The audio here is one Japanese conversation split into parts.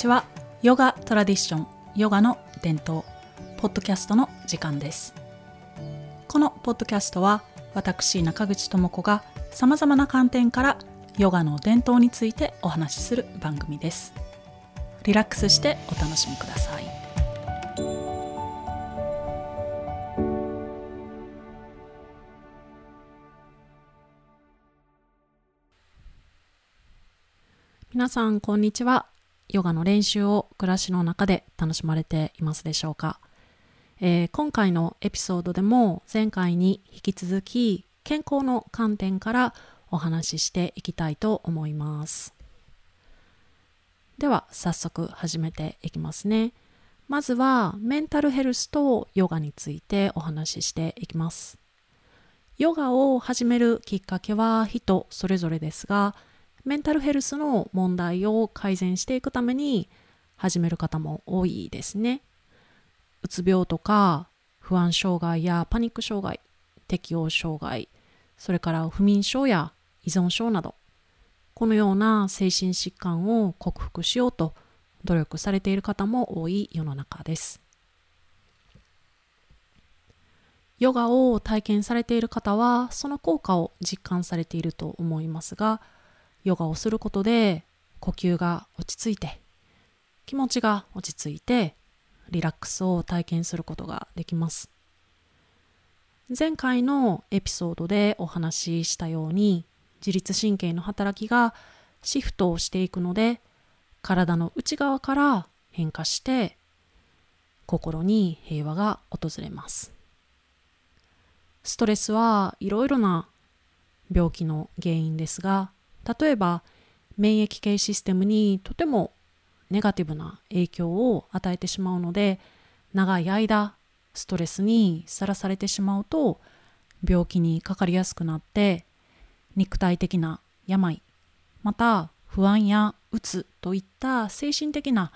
ちは。ヨガトラディションヨガの伝統ポッドキャストの時間です。このポッドキャストは私中口智子がさまざまな観点からヨガの伝統についてお話しする番組です。リラックスしてお楽しみください。皆さんこんにちは。ヨガの練習を暮らしの中で楽しまれていますでしょうか、えー、今回のエピソードでも前回に引き続き健康の観点からお話ししていきたいと思います。では早速始めていきますね。まずはメンタルヘルスとヨガについてお話ししていきます。ヨガを始めるきっかけは人それぞれですがメンタルヘルスの問題を改善していくために始める方も多いですね。うつ病とか不安障害やパニック障害、適応障害、それから不眠症や依存症など、このような精神疾患を克服しようと努力されている方も多い世の中です。ヨガを体験されている方はその効果を実感されていると思いますが、ヨガをすることで呼吸が落ち着いて気持ちが落ち着いてリラックスを体験することができます。前回のエピソードでお話ししたように自律神経の働きがシフトをしていくので体の内側から変化して心に平和が訪れます。ストレスはいろいろな病気の原因ですが例えば免疫系システムにとてもネガティブな影響を与えてしまうので長い間ストレスにさらされてしまうと病気にかかりやすくなって肉体的な病また不安やうつといった精神的な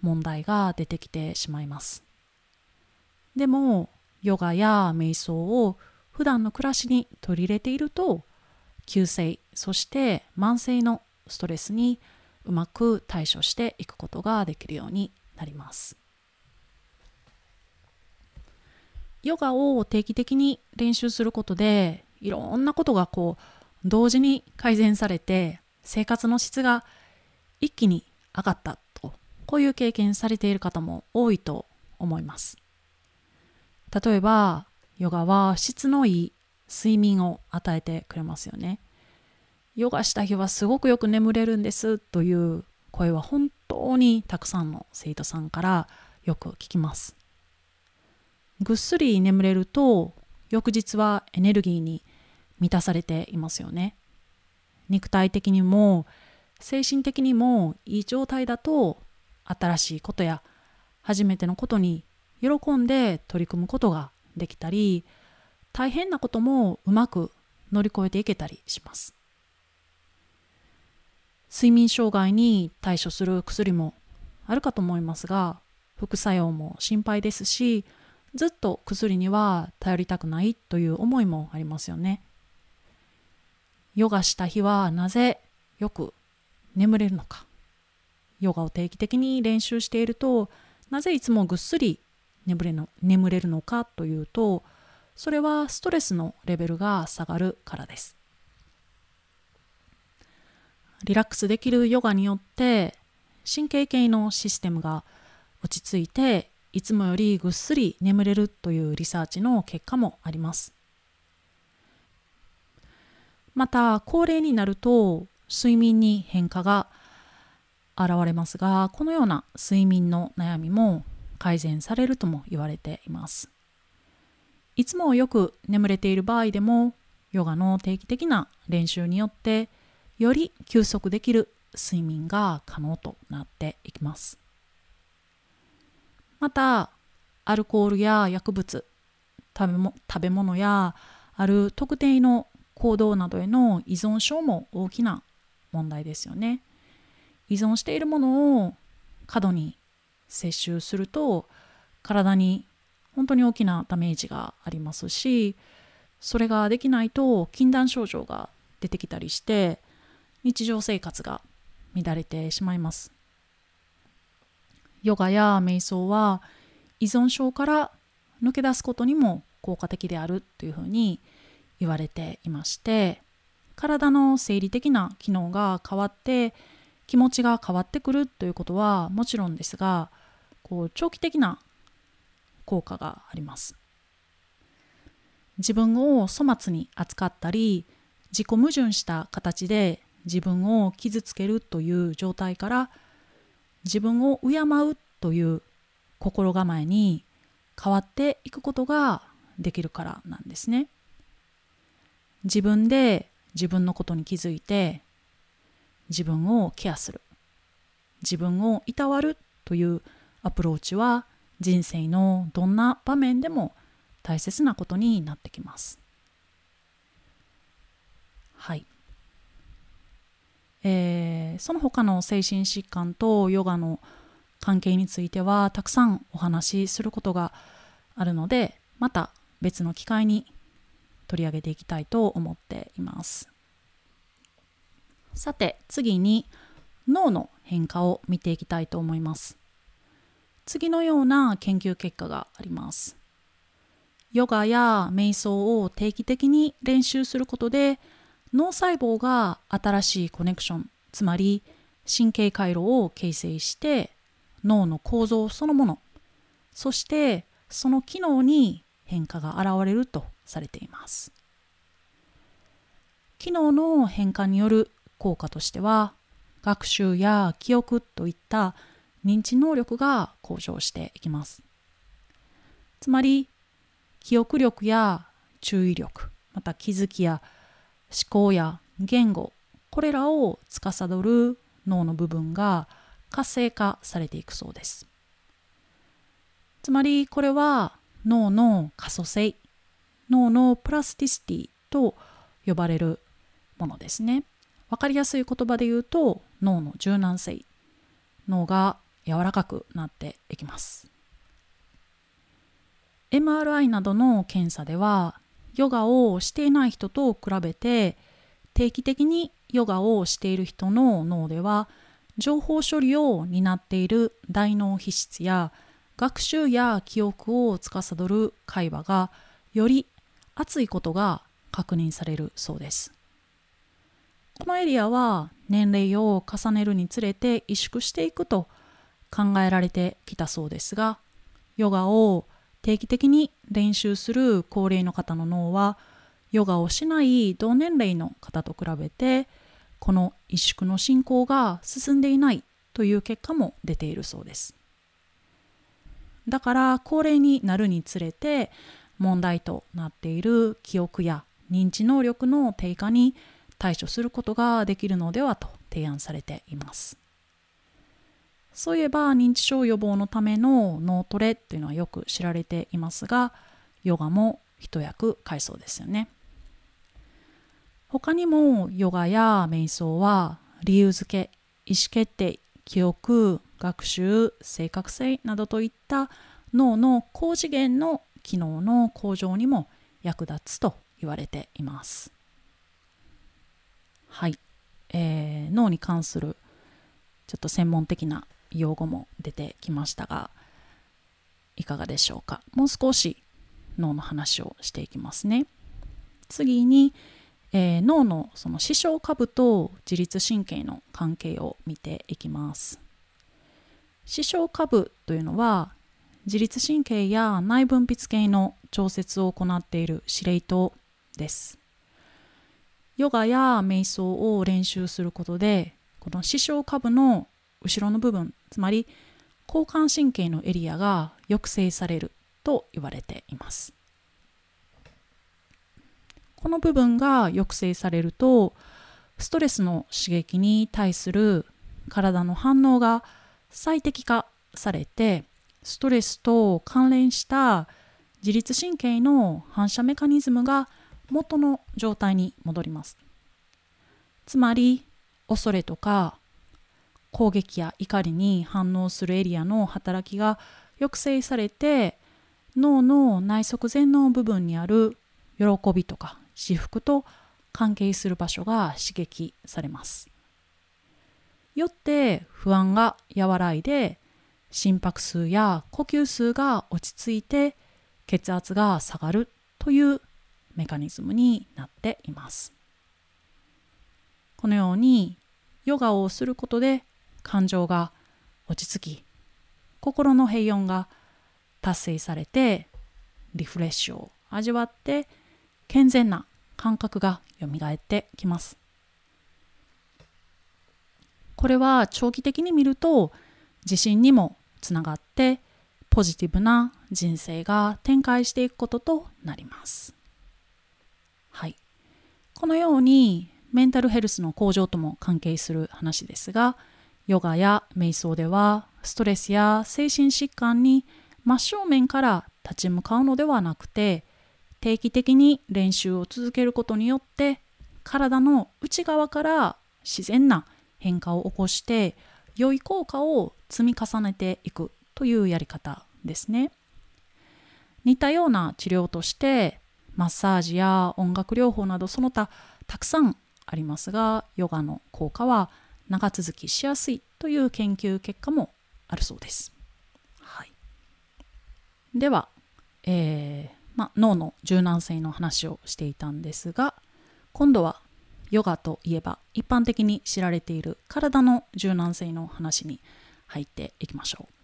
問題が出てきてしまいます。でもヨガや瞑想を普段の暮らしに取り入れていると急性そして慢性のストレスにうまく対処していくことができるようになります。ヨガを定期的に練習することでいろんなことがこう同時に改善されて生活の質が一気に上がったとこういう経験されている方も多いと思います。例えばヨガは質のいい睡眠を与えてくれますよね。ヨガした日はすごくよく眠れるんですという声は本当にたくさんの生徒さんからよく聞きます。ぐっすり眠れると翌日はエネルギーに満たされていますよね。肉体的にも精神的にもいい状態だと新しいことや初めてのことに喜んで取り組むことができたり大変なこともうまく乗り越えていけたりします。睡眠障害に対処する薬もあるかと思いますが副作用も心配ですしずっと薬には頼りたくないという思いもありますよね。ヨガした日はなぜよく眠れるのかヨガを定期的に練習しているとなぜいつもぐっすり眠れの眠れるのかというとそれはストレスのレベルが下がるからです。リラックスできるヨガによって神経系のシステムが落ち着いていつもよりぐっすり眠れるというリサーチの結果もあります。また高齢になると睡眠に変化が現れますがこのような睡眠の悩みも改善されるとも言われています。いつもよく眠れている場合でもヨガの定期的な練習によってより休息できる睡眠が可能となっていきます。またアルコールや薬物食べも食べ物やある特定の行動などへの依存症も大きな問題ですよね。依存しているものを過度に摂取すると体に本当に大きなダメージがありますしそれができないと禁断症状が出てきたりして日常生活が乱れてしまいます。ヨガや瞑想は依存症から抜け出すことにも効果的であるというふうに言われていまして体の生理的な機能が変わって気持ちが変わってくるということはもちろんですがこう長期的な効果があります自分を粗末に扱ったり自己矛盾した形で自分を傷つけるという状態から自分を敬うという心構えに変わっていくことができるからなんですね。自分で自分のことに気づいて自分をケアする自分をいたわるというアプローチは人生のどんな場面でも大切なことになってきます。はい。えー、その他の精神疾患とヨガの関係についてはたくさんお話しすることがあるのでまた別の機会に取り上げていきたいと思っていますさて次に脳の変化を見ていきたいと思います次のような研究結果があります。ヨガや瞑想を定期的に練習することで脳細胞が新しいコネクションつまり神経回路を形成して脳の構造そのものそしてその機能に変化が現れるとされています。機能の変化による効果としては学習や記憶といった認知能力が向上していきます。つまり記憶力や注意力また気づきや思考や言語これらを司る脳の部分が活性化されていくそうです。つまりこれは脳の可塑性脳のプラスティシティと呼ばれるものですね。わかりやすい言葉で言うと脳の柔軟性脳が柔らかくなっていきます MRI などの検査ではヨガをしていない人と比べて定期的にヨガをしている人の脳では情報処理を担っている大脳皮質や学習や記憶を司る会話がより熱いことが確認されるそうです。このエリアは年齢を重ねるにつれて萎縮していくと考えられてきたそうですがヨガを定期的に練習する高齢の方の脳はヨガをしない同年齢の方と比べてこの萎縮の進行が進んでいないという結果も出ているそうです。だから高齢になるにつれて問題となっている記憶や認知能力の低下に対処することができるのではと提案されています。そういえば認知症予防のための脳トレっていうのはよく知られていますがヨガも一役買いそうですよね。他にもヨガや瞑想は理由付け意思決定記憶学習正確性などといった脳の高次元の機能の向上にも役立つと言われています。はい、えー、脳に関するちょっと専門的な用語も出てきましたがいかがでしょうか？もう少し脳の話をしていきますね。次に、えー、脳のその視床下部と自律神経の関係を見ていきます。視床下部というのは自律神経や内分泌系の調節を行っている司令塔です。ヨガや瞑想を練習することでこの視床下部の後ろの部分つまり交感神経のエリアが抑制されると言われています。この部分が抑制されるとストレスの刺激に対する体の反応が最適化されてストレスと関連した自律神経の反射メカニズムが元の状態に戻ります。つまり恐れとか攻撃や怒りに反応するエリアの働きが抑制されて脳の内側前の部分にある喜びとか至福と関係する場所が刺激されます。よって不安が和らいで心拍数や呼吸数が落ち着いて血圧が下がるというメカニズムになっていますこのようにヨガをすることで感情が落ち着き心の平穏が達成されてリフレッシュを味わって健全な感覚がよみがえってきますこれは長期的に見ると自信にもつながってポジティブな人生が展開していくこととなります。はい。このようにメンタルヘルスの向上とも関係する話ですが、ヨガや瞑想ではストレスや精神疾患に真正面から立ち向かうのではなくて定期的に練習を続けることによって体の内側から自然な変化を起こして良い効果を積み重ねていくというやり方ですね。似たような治療としてマッサージや音楽療法などその他たくさんありますがヨガの効果は長続きしやすいという研究結果もあるそうです。はい、では、えーま、脳の柔軟性の話をしていたんですが今度はヨガといえば一般的に知られている体の柔軟性の話に入っていきましょう。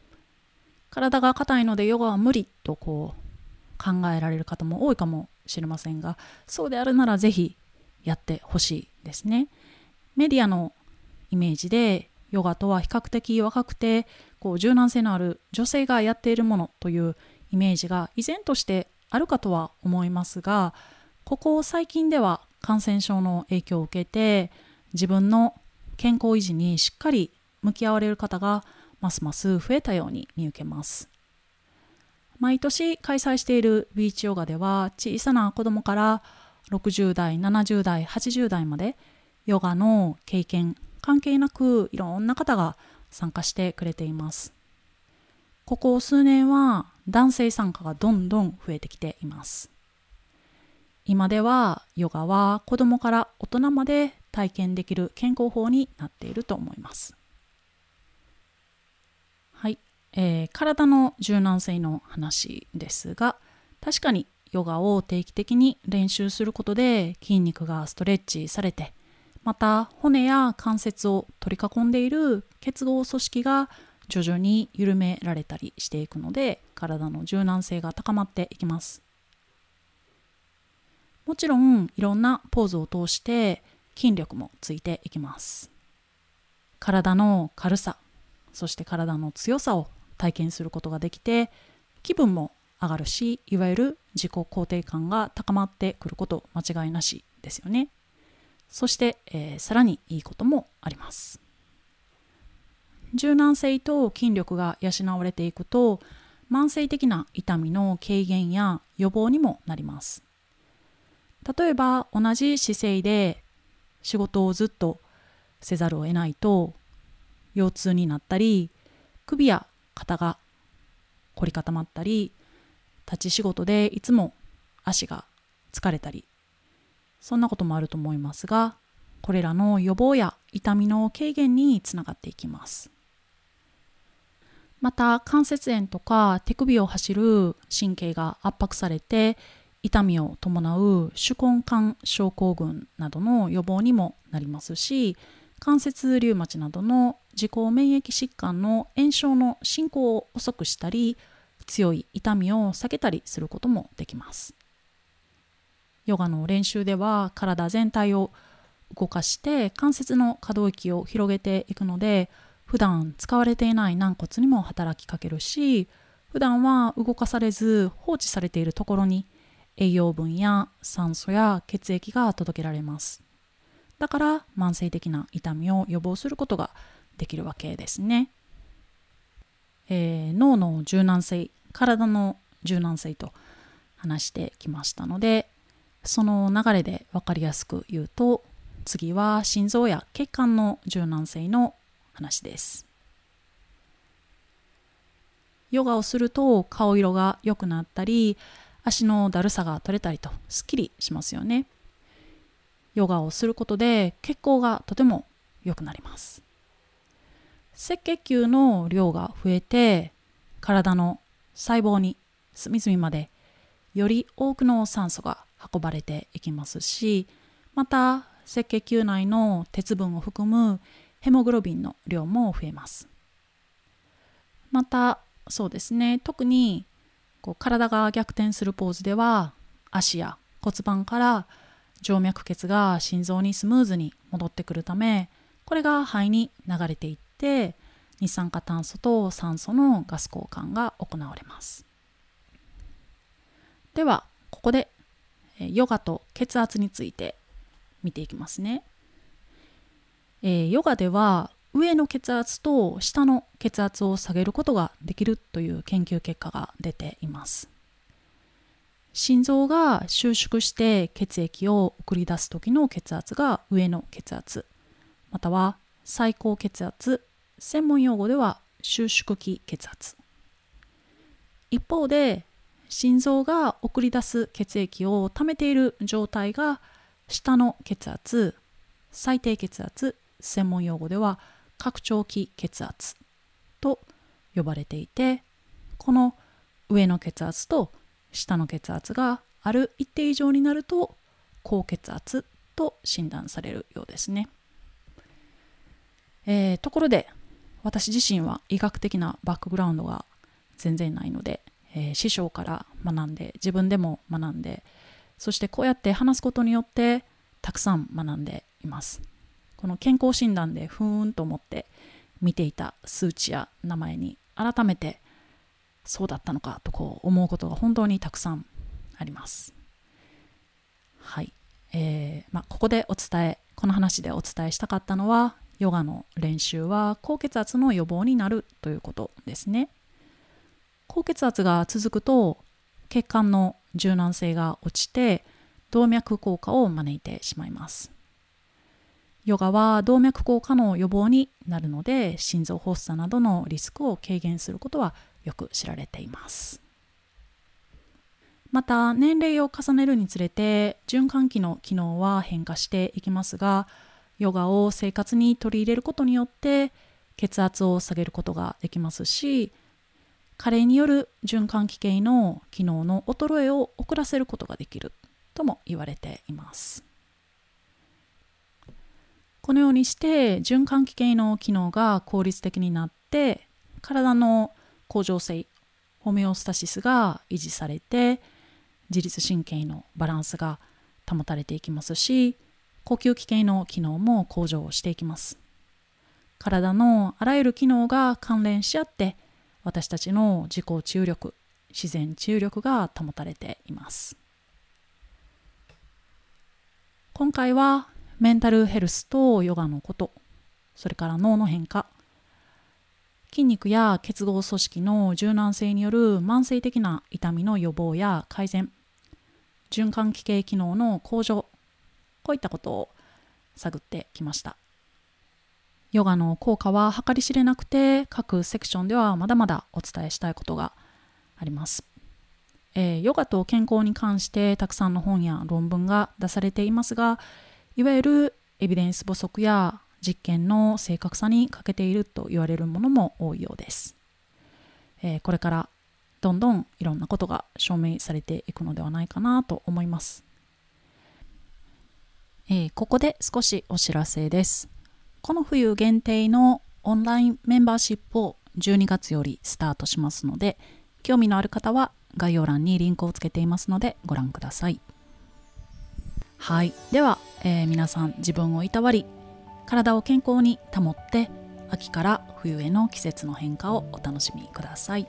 体が硬いのでヨガは無理とこう考えられる方も多いかもしれませんがそうであるならぜひやってほしいですね。メディアのイメージでヨガとは比較的若くてこう柔軟性のある女性がやっているものというイメージが依然としてあるかとは思いますがここ最近では感染症の影響を受けて自分の健康維持にしっかり向き合われる方がますます増えたように見受けます。毎年開催しているビーチヨガでは小さな子供から60代、70代、80代までヨガの経験関係なくいろんな方が参加してくれています。ここ数年は男性参加がどんどん増えてきています。今ではヨガは子供から大人まで体験できる健康法になっていると思います。はい、えー、体の柔軟性の話ですが確かにヨガを定期的に練習することで筋肉がストレッチされてまた骨や関節を取り囲んでいる結合組織が徐々に緩められたりしていくので体の柔軟性が高まっていきます。もちろんいろんなポーズを通して筋力もついていきます。体の軽さそして体の強さを体験することができて気分も上がるしいわゆる自己肯定感が高まってくること間違いなしですよね。そして、えー、さらにいいこともあります。柔軟性と筋力が養われていくと慢性的な痛みの軽減や予防にもなります。例えば同じ姿勢で仕事をずっとせざるを得ないと腰痛になったり首や肩が凝り固まったり立ち仕事でいつも足が疲れたりそんなこともあると思いますがこれらの予防や痛みの軽減につながっていきます。また関節炎とか手首を走る神経が圧迫されて痛みを伴う手根管症候群などの予防にもなりますし関節リウマチなどの自己免疫疾患の炎症の進行を遅くしたり強い痛みを避けたりすることもできます。ヨガの練習では体全体を動かして関節の可動域を広げていくので普段使われていない軟骨にも働きかけるし普段は動かされず放置されているところに栄養分や酸素や血液が届けられます。だから慢性的な痛みを予防することができるわけですね、えー、脳の柔軟性体の柔軟性と話してきましたのでその流れで分かりやすく言うと次は心臓や血管の柔軟性の話です。ヨガをすると顔色が良くなったり足のだるさが取れたりとすっきりしますよね。ヨガをすることで血行がとても良くなります。赤血球の量が増えて体の細胞に隅々までより多くの酸素が運ばれていきますしまた赤血球内の鉄分を含むヘモグロビンの量も増えます。またそうですね特にこう体が逆転するポーズでは足や骨盤から静脈血が心臓にスムーズに戻ってくるためこれが肺に流れていって二酸化炭素と酸素のガス交換が行われます。ではここでヨガと血圧について見ていきますね、えー、ヨガでは上の血圧と下の血圧を下げることができるという研究結果が出ています。心臓が収縮して血液を送り出す時の血圧が上の血圧または最高血圧専門用語では収縮期血圧。一方で心臓が送り出す血液を溜めている状態が下の血圧最低血圧専門用語では拡張期血圧と呼ばれていてこの上の血圧と下の血圧がある一定以上になると高血圧と診断されるようですね、えー、ところで私自身は医学的なバックグラウンドが全然ないので、えー、師匠から学んで自分でも学んでそしてこうやって話すことによってたくさん学んでいます。この健康診断でふーんと思って見ていた数値や名前に改めてそうだったのかとこう思うことが本当にたくさんあります。はい、えーまあ、ここでお伝えこの話でお伝えしたかったのはヨガの練習は高血圧の予防になるということですね。高血圧が続くと血管の柔軟性が落ちて動脈硬化を招いてしまいます。ヨガは動脈硬化の予防になるので心臓発作などのリスクを軽減することはよく知られています。また年齢を重ねるにつれて循環器の機能は変化していきますがヨガを生活に取り入れることによって血圧を下げることができますし加齢による循環器系の機能の衰えを遅らせることができるとも言われています。このようにして循環器系の機能が効率的になって体の恒常性ホメオスタシスが維持されて自律神経のバランスが保たれていきますし呼吸器系の機能も向上していきます。体のあらゆる機能が関連し合って私たちの自己注力自然治癒力が保たれています。今回はメンタルヘルスとヨガのことそれから脳の変化筋肉や結合組織の柔軟性による慢性的な痛みの予防や改善循環器系機能の向上こういったことを探ってきました。ヨガの効果は計り知れなくて各セクションではまだまだお伝えしたいことがあります、えー、ヨガと健康に関してたくさんの本や論文が出されていますがいわゆるエビデンス不足や実験の正確さに欠けていると言われるものも多いようです。えー、これからどんどんいろんなことが証明されていくのではないかなと思います。えー、ここで少しお知らせです。この冬限定のオンラインメンバーシップを12月よりスタートしますので、興味のある方は概要欄にリンクをつけていますのでご覧ください。はい。では、えー、皆さん自分をいたわり体を健康に保って秋から冬への季節の変化をお楽しみください。